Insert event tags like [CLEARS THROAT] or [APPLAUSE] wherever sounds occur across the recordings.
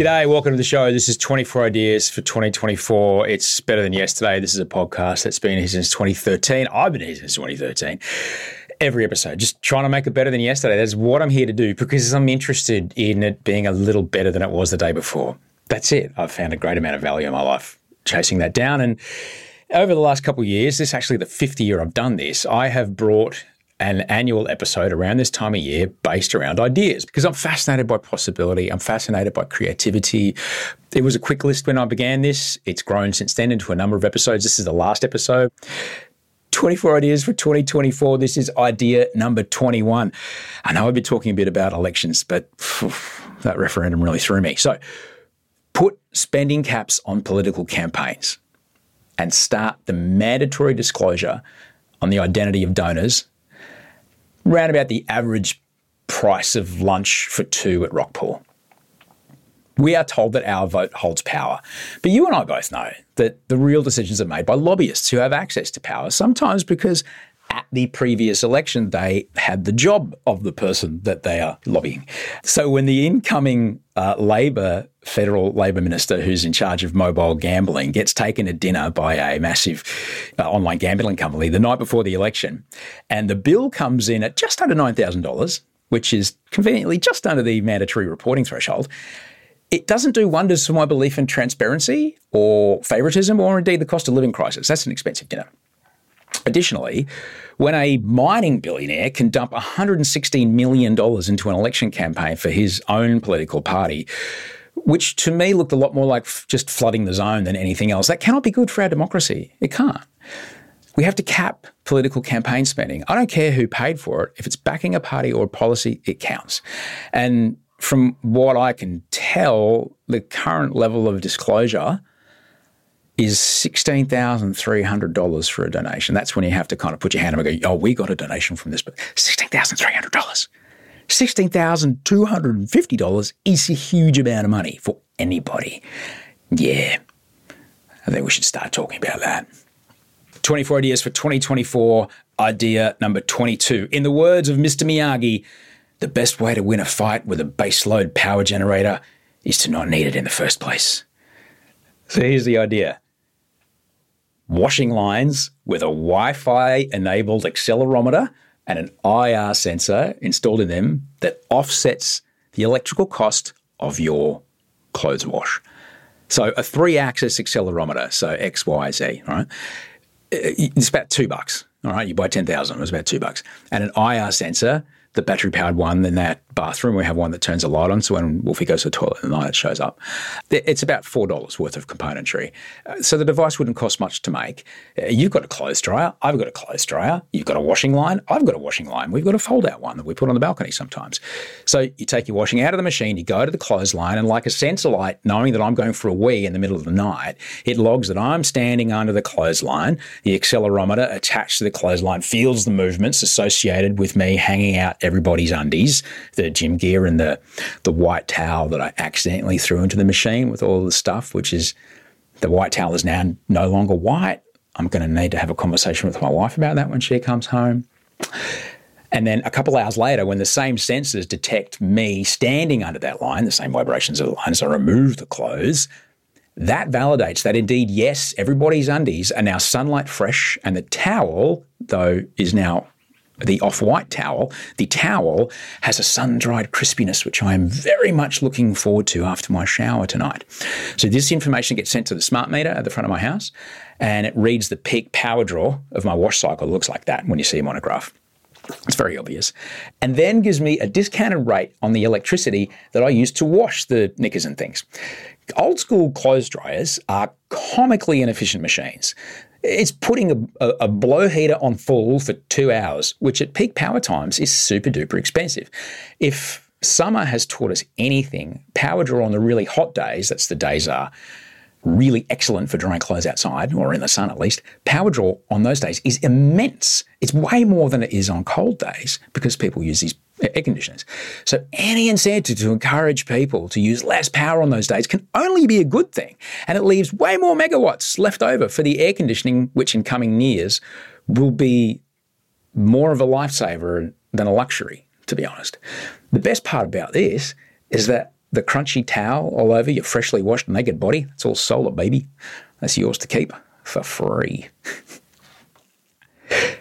G'day, welcome to the show. This is 24 Ideas for 2024. It's better than yesterday. This is a podcast that's been here since 2013. I've been here since 2013. Every episode, just trying to make it better than yesterday. That's what I'm here to do because I'm interested in it being a little better than it was the day before. That's it. I've found a great amount of value in my life chasing that down. And over the last couple of years, this is actually the fifth year I've done this, I have brought an annual episode around this time of year based around ideas because I'm fascinated by possibility. I'm fascinated by creativity. It was a quick list when I began this. It's grown since then into a number of episodes. This is the last episode. 24 ideas for 2024. This is idea number 21. I know I've been talking a bit about elections, but phew, that referendum really threw me. So put spending caps on political campaigns and start the mandatory disclosure on the identity of donors round about the average price of lunch for two at Rockpool. We are told that our vote holds power. But you and I both know that the real decisions are made by lobbyists who have access to power, sometimes because at the previous election they had the job of the person that they are lobbying. So when the incoming uh, Labor federal Labor minister who's in charge of mobile gambling gets taken to dinner by a massive uh, online gambling company the night before the election, and the bill comes in at just under $9,000, which is conveniently just under the mandatory reporting threshold, it doesn't do wonders for my belief in transparency or favoritism or indeed the cost of living crisis. That's an expensive dinner. Additionally, when a mining billionaire can dump $116 million into an election campaign for his own political party, which to me looked a lot more like f- just flooding the zone than anything else, that cannot be good for our democracy. It can't. We have to cap political campaign spending. I don't care who paid for it. If it's backing a party or a policy, it counts. And from what I can tell, the current level of disclosure is $16,300 for a donation. That's when you have to kind of put your hand up and go, oh, we got a donation from this, but $16,300. $16,250 is a huge amount of money for anybody. Yeah, I think we should start talking about that. 24 ideas for 2024. Idea number 22. In the words of Mr. Miyagi, the best way to win a fight with a baseload power generator is to not need it in the first place. So here's the idea washing lines with a Wi Fi enabled accelerometer and an IR sensor installed in them that offsets the electrical cost of your clothes wash. So a three axis accelerometer, so X, Y, Z, right? It's about two bucks. All right, you buy 10,000, it was about two bucks. And an IR sensor, the battery powered one, then that bathroom. We have one that turns a light on, so when Wolfie goes to the toilet at night, it shows up. It's about four dollars worth of componentry, uh, so the device wouldn't cost much to make. Uh, you've got a clothes dryer, I've got a clothes dryer. You've got a washing line, I've got a washing line. We've got a fold-out one that we put on the balcony sometimes. So you take your washing out of the machine, you go to the clothes line, and like a sensor light, knowing that I'm going for a wee in the middle of the night, it logs that I'm standing under the clothesline. The accelerometer attached to the clothesline feels the movements associated with me hanging out everybody's undies the gym gear and the the white towel that I accidentally threw into the machine with all the stuff, which is the white towel is now no longer white. I'm going to need to have a conversation with my wife about that when she comes home. And then a couple hours later, when the same sensors detect me standing under that line, the same vibrations of the line as I remove the clothes, that validates that indeed, yes, everybody's undies are now sunlight fresh, and the towel, though, is now the off white towel, the towel has a sun dried crispiness, which I am very much looking forward to after my shower tonight. So, this information gets sent to the smart meter at the front of my house and it reads the peak power draw of my wash cycle. It looks like that when you see a monograph. It's very obvious. And then gives me a discounted rate on the electricity that I use to wash the knickers and things. Old school clothes dryers are comically inefficient machines. It's putting a, a, a, blow heater on full for two hours, which at peak power times is super duper expensive. If summer has taught us anything, power draw on the really hot days, that's the days are really excellent for drying clothes outside or in the sun at least. Power draw on those days is immense. It's way more than it is on cold days because people use these air conditioners. So any incentive to encourage people to use less power on those days can only be a good thing. And it leaves way more megawatts left over for the air conditioning, which in coming years will be more of a lifesaver than a luxury, to be honest. The best part about this is that the crunchy towel all over your freshly washed naked body, it's all solar, baby. That's yours to keep for free. [LAUGHS]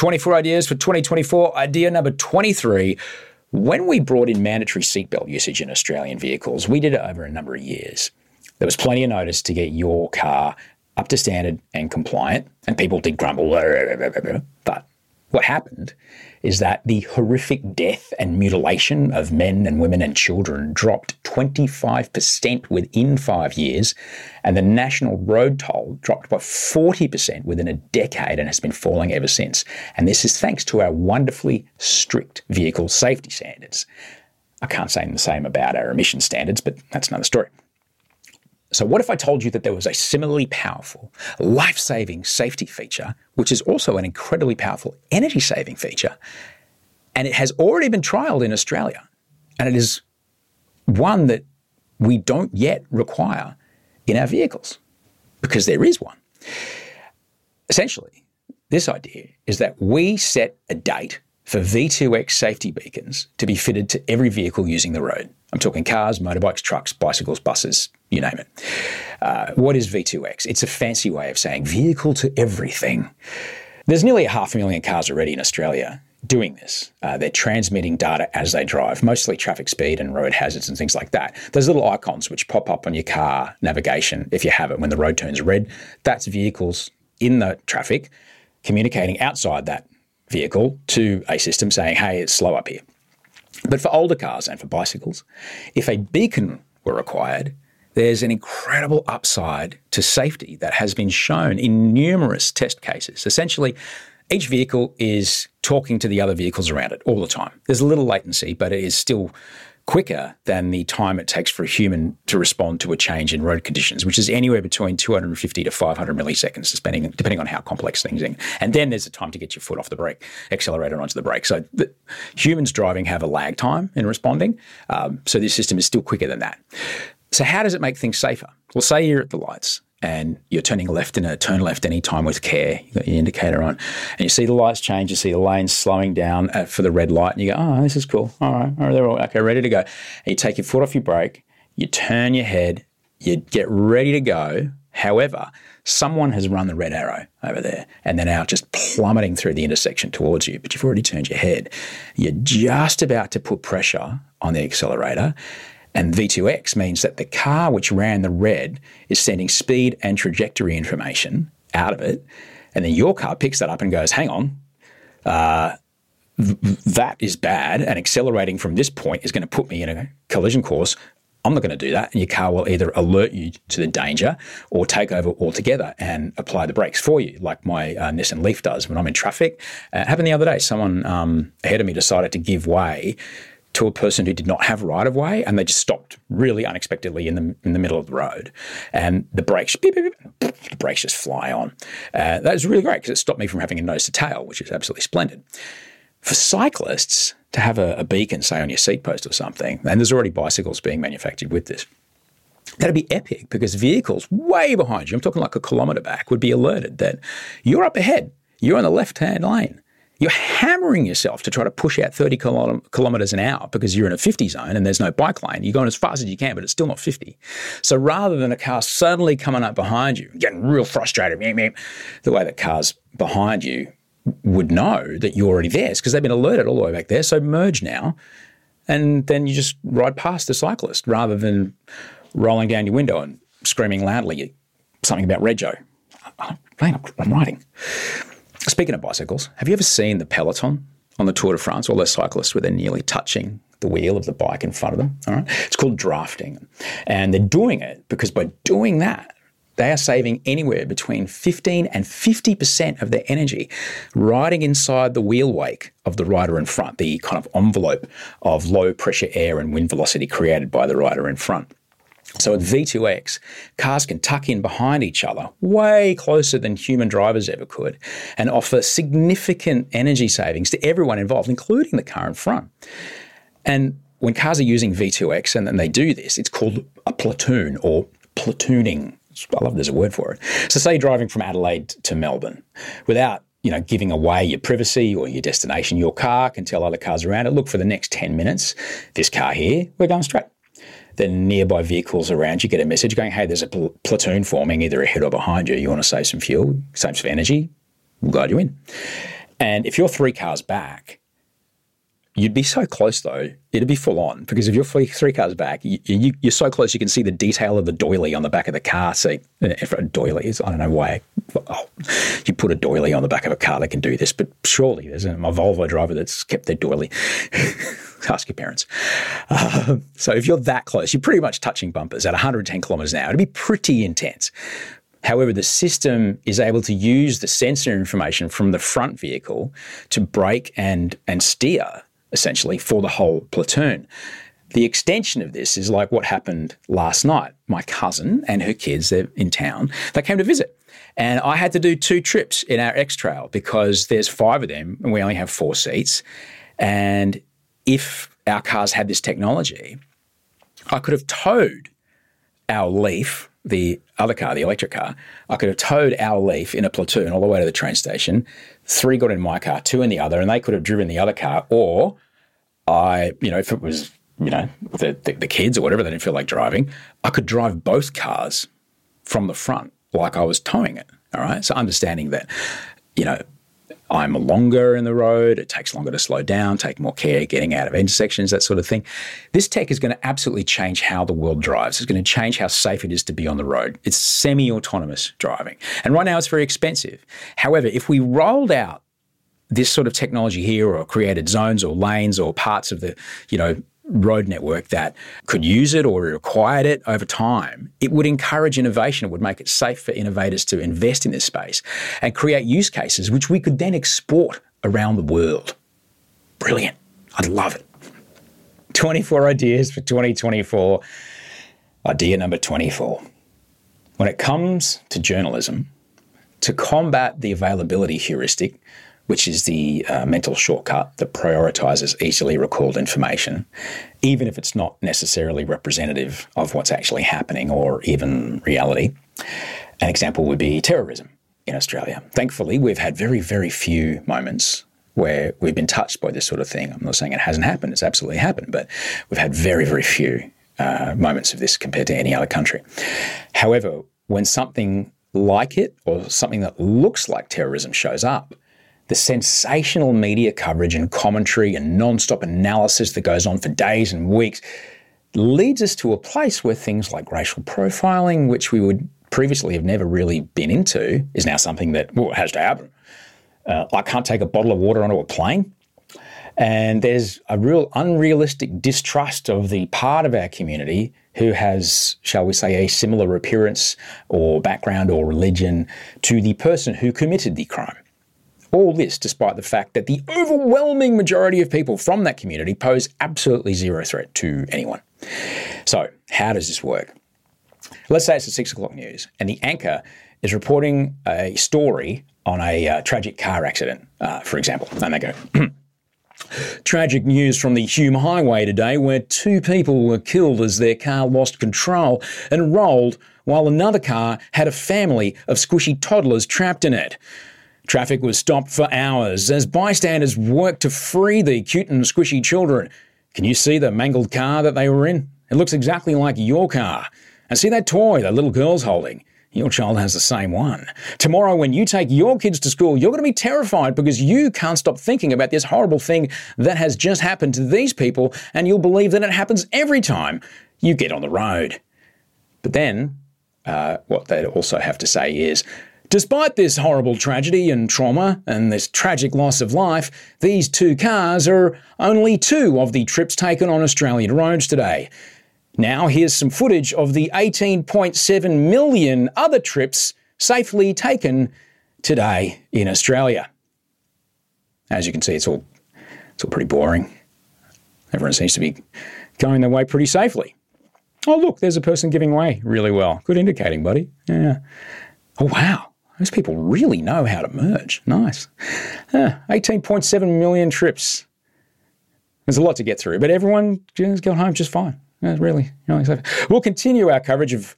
24 ideas for 2024. Idea number 23. When we brought in mandatory seatbelt usage in Australian vehicles, we did it over a number of years. There was plenty of notice to get your car up to standard and compliant, and people did grumble. But what happened is that the horrific death and mutilation of men and women and children dropped 25% within five years, and the national road toll dropped by 40% within a decade and has been falling ever since. And this is thanks to our wonderfully strict vehicle safety standards. I can't say the same about our emission standards, but that's another story. So, what if I told you that there was a similarly powerful, life saving safety feature, which is also an incredibly powerful energy saving feature, and it has already been trialed in Australia, and it is one that we don't yet require in our vehicles because there is one. Essentially, this idea is that we set a date for V2X safety beacons to be fitted to every vehicle using the road. I'm talking cars, motorbikes, trucks, bicycles, buses, you name it. Uh, what is V2X? It's a fancy way of saying vehicle to everything. There's nearly a half a million cars already in Australia doing this. Uh, they're transmitting data as they drive, mostly traffic speed and road hazards and things like that. Those little icons which pop up on your car navigation, if you have it, when the road turns red, that's vehicles in the traffic communicating outside that vehicle to a system saying, hey, it's slow up here. But for older cars and for bicycles, if a beacon were required, there's an incredible upside to safety that has been shown in numerous test cases. Essentially, each vehicle is talking to the other vehicles around it all the time. There's a little latency, but it is still quicker than the time it takes for a human to respond to a change in road conditions, which is anywhere between 250 to 500 milliseconds, depending, depending on how complex things are. And then there's a time to get your foot off the brake, accelerator onto the brake. So the, humans driving have a lag time in responding. Um, so this system is still quicker than that. So how does it make things safer? Well, say you're at the lights and you're turning left in a turn left anytime with care. You've got your indicator on, and you see the lights change. You see the lanes slowing down uh, for the red light, and you go, "Oh, this is cool. All right, all right, they're all okay, ready to go." And you take your foot off your brake, you turn your head, you get ready to go. However, someone has run the red arrow over there, and they're now just plummeting through the intersection towards you. But you've already turned your head. You're just about to put pressure on the accelerator, and V2X means that the car which ran the red is sending speed and trajectory information out of it. And then your car picks that up and goes, hang on, uh, th- that is bad, and accelerating from this point is going to put me in a collision course. I'm not going to do that. And your car will either alert you to the danger or take over altogether and apply the brakes for you, like my uh, Nissan Leaf does when I'm in traffic. Uh, happened the other day. Someone um, ahead of me decided to give way to a person who did not have right of way, and they just stopped really unexpectedly in the in the middle of the road, and the brakes beep, beep, beep, the brakes just fly on. Uh, that was really great because it stopped me from having a nose to tail, which is absolutely splendid. For cyclists to have a, a beacon, say on your seat post or something, and there's already bicycles being manufactured with this. That'd be epic because vehicles way behind you, I'm talking like a kilometre back, would be alerted that you're up ahead, you're on the left hand lane you're hammering yourself to try to push out 30 kilometers an hour because you're in a 50 zone and there's no bike lane. You're going as fast as you can, but it's still not 50. So rather than a car suddenly coming up behind you, getting real frustrated, the way that cars behind you would know that you're already there because they've been alerted all the way back there. So merge now, and then you just ride past the cyclist rather than rolling down your window and screaming loudly something about Rego. Oh, I'm riding. Speaking of bicycles, have you ever seen the peloton on the Tour de France? All those cyclists where they're nearly touching the wheel of the bike in front of them. All right, it's called drafting, and they're doing it because by doing that, they are saving anywhere between 15 and 50% of their energy riding inside the wheel wake of the rider in front, the kind of envelope of low pressure air and wind velocity created by the rider in front. So at V2X, cars can tuck in behind each other way closer than human drivers ever could and offer significant energy savings to everyone involved, including the car in front. And when cars are using V2X and then they do this, it's called a platoon or platooning. I love there's a word for it. So say driving from Adelaide to Melbourne without you know, giving away your privacy or your destination, your car can tell other cars around it, look, for the next 10 minutes, this car here, we're going straight then nearby vehicles around you get a message going, hey, there's a pl- platoon forming either ahead or behind you. You want to save some fuel, save some energy, we'll guide you in. And if you're three cars back, You'd be so close though; it'd be full on because if you're three cars back, you, are you, so close you can see the detail of the doily on the back of the car seat. If a doily is, I don't know why oh, you put a doily on the back of a car that can do this, but surely there's a, a Volvo driver that's kept their doily. [LAUGHS] Ask your parents. Uh, so if you're that close, you're pretty much touching bumpers at 110 kilometers an hour. It'd be pretty intense. However, the system is able to use the sensor information from the front vehicle to brake and, and steer essentially for the whole platoon. The extension of this is like what happened last night. My cousin and her kids, they're in town, they came to visit. And I had to do two trips in our X Trail because there's five of them and we only have four seats. And if our cars had this technology, I could have towed our Leaf, the other car, the electric car, I could have towed our Leaf in a platoon all the way to the train station. Three got in my car, two in the other, and they could have driven the other car. Or I, you know, if it was, you know, the, the, the kids or whatever, they didn't feel like driving, I could drive both cars from the front like I was towing it. All right. So understanding that, you know, I'm longer in the road. It takes longer to slow down, take more care getting out of intersections, that sort of thing. This tech is going to absolutely change how the world drives. It's going to change how safe it is to be on the road. It's semi autonomous driving. And right now it's very expensive. However, if we rolled out this sort of technology here or created zones or lanes or parts of the, you know, road network that could use it or required it over time, it would encourage innovation. It would make it safe for innovators to invest in this space and create use cases which we could then export around the world. Brilliant. I'd love it. 24 ideas for 2024. Idea number 24. When it comes to journalism, to combat the availability heuristic, which is the uh, mental shortcut that prioritizes easily recalled information, even if it's not necessarily representative of what's actually happening or even reality. An example would be terrorism in Australia. Thankfully, we've had very, very few moments where we've been touched by this sort of thing. I'm not saying it hasn't happened, it's absolutely happened, but we've had very, very few uh, moments of this compared to any other country. However, when something like it or something that looks like terrorism shows up, the sensational media coverage and commentary and non-stop analysis that goes on for days and weeks leads us to a place where things like racial profiling, which we would previously have never really been into, is now something that well, has to happen. Uh, I can't take a bottle of water onto a plane. And there's a real unrealistic distrust of the part of our community who has, shall we say, a similar appearance or background or religion to the person who committed the crime. All this despite the fact that the overwhelming majority of people from that community pose absolutely zero threat to anyone. So, how does this work? Let's say it's the six o'clock news, and the anchor is reporting a story on a uh, tragic car accident, uh, for example. And they go, [CLEARS THROAT] Tragic news from the Hume Highway today, where two people were killed as their car lost control and rolled while another car had a family of squishy toddlers trapped in it. Traffic was stopped for hours as bystanders worked to free the cute and squishy children. Can you see the mangled car that they were in? It looks exactly like your car. And see that toy that little girl's holding? Your child has the same one. Tomorrow, when you take your kids to school, you're going to be terrified because you can't stop thinking about this horrible thing that has just happened to these people, and you'll believe that it happens every time you get on the road. But then, uh, what they'd also have to say is, Despite this horrible tragedy and trauma and this tragic loss of life, these two cars are only two of the trips taken on Australian roads today. Now, here's some footage of the 18.7 million other trips safely taken today in Australia. As you can see, it's all, it's all pretty boring. Everyone seems to be going their way pretty safely. Oh, look, there's a person giving way really well. Good indicating, buddy. Yeah. Oh, wow. Those people really know how to merge. Nice. 18.7 million trips. There's a lot to get through, but everyone just got home just fine. Yeah, really. We'll continue our coverage of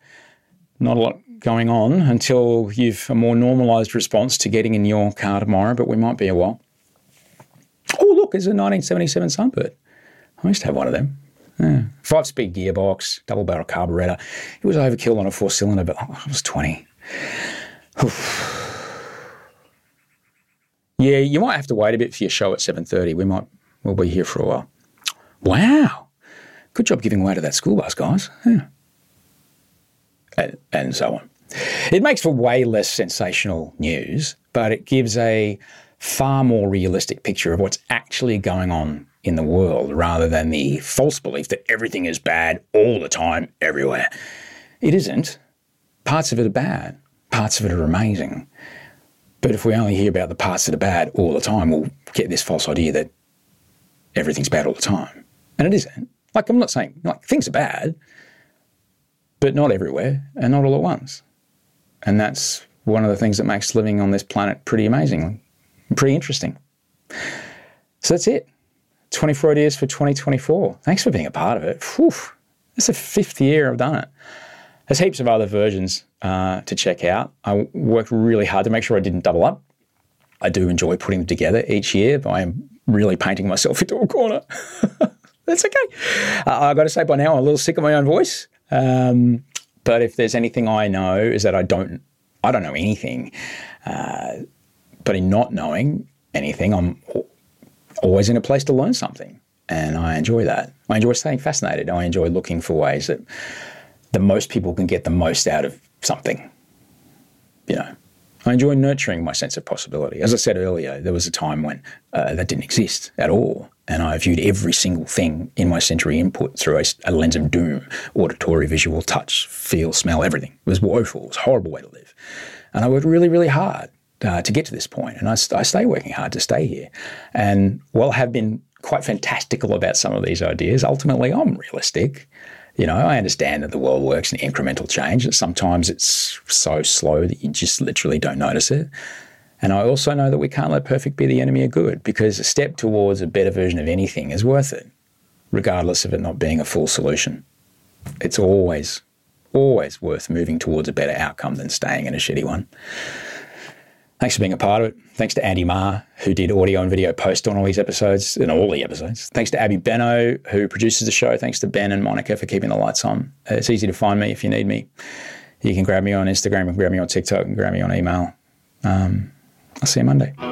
not a lot going on until you've a more normalised response to getting in your car tomorrow, but we might be a while. Oh, look, there's a 1977 Sunbird. I used to have one of them. Yeah. Five speed gearbox, double barrel carburetor. It was overkill on a four cylinder, but I was 20. [SIGHS] yeah, you might have to wait a bit for your show at 7.30. We might, we'll be here for a while. Wow. Good job giving way to that school bus, guys. Yeah. And, and so on. It makes for way less sensational news, but it gives a far more realistic picture of what's actually going on in the world rather than the false belief that everything is bad all the time, everywhere. It isn't. Parts of it are bad, parts of it are amazing. But if we only hear about the parts that are bad all the time, we'll get this false idea that everything's bad all the time. And it isn't. Like, I'm not saying, like, things are bad, but not everywhere and not all at once. And that's one of the things that makes living on this planet pretty amazing, pretty interesting. So that's it. 24 ideas for 2024. Thanks for being a part of it. Whew. It's the fifth year I've done it. There's heaps of other versions uh, to check out. I worked really hard to make sure I didn't double up. I do enjoy putting them together each year, but I am really painting myself [LAUGHS] into a corner. [LAUGHS] that's okay. Uh, I've got to say by now I'm a little sick of my own voice. Um, but if there's anything I know is that I don't, I don't know anything. Uh, but in not knowing anything, I'm always in a place to learn something, and I enjoy that. I enjoy staying fascinated. I enjoy looking for ways that the most people can get the most out of something. You know, I enjoy nurturing my sense of possibility. As I said earlier, there was a time when uh, that didn't exist at all. And I viewed every single thing in my sensory input through a, a, lens of doom auditory, visual, touch, feel, smell, everything. It was woeful. It was a horrible way to live. And I worked really, really hard uh, to get to this point. And I, I stay working hard to stay here. And while I have been quite fantastical about some of these ideas, ultimately I'm realistic. You know, I understand that the world works in incremental change, and sometimes it's so slow that you just literally don't notice it. And I also know that we can't let perfect be the enemy of good because a step towards a better version of anything is worth it, regardless of it not being a full solution. It's always, always worth moving towards a better outcome than staying in a shitty one. Thanks for being a part of it. Thanks to Andy Marr, who did audio and video post on all these episodes, and all the episodes. Thanks to Abby Benno, who produces the show. Thanks to Ben and Monica for keeping the lights on. It's easy to find me if you need me. You can grab me on Instagram, and grab me on TikTok, and grab me on email. Um, I'll see you Monday.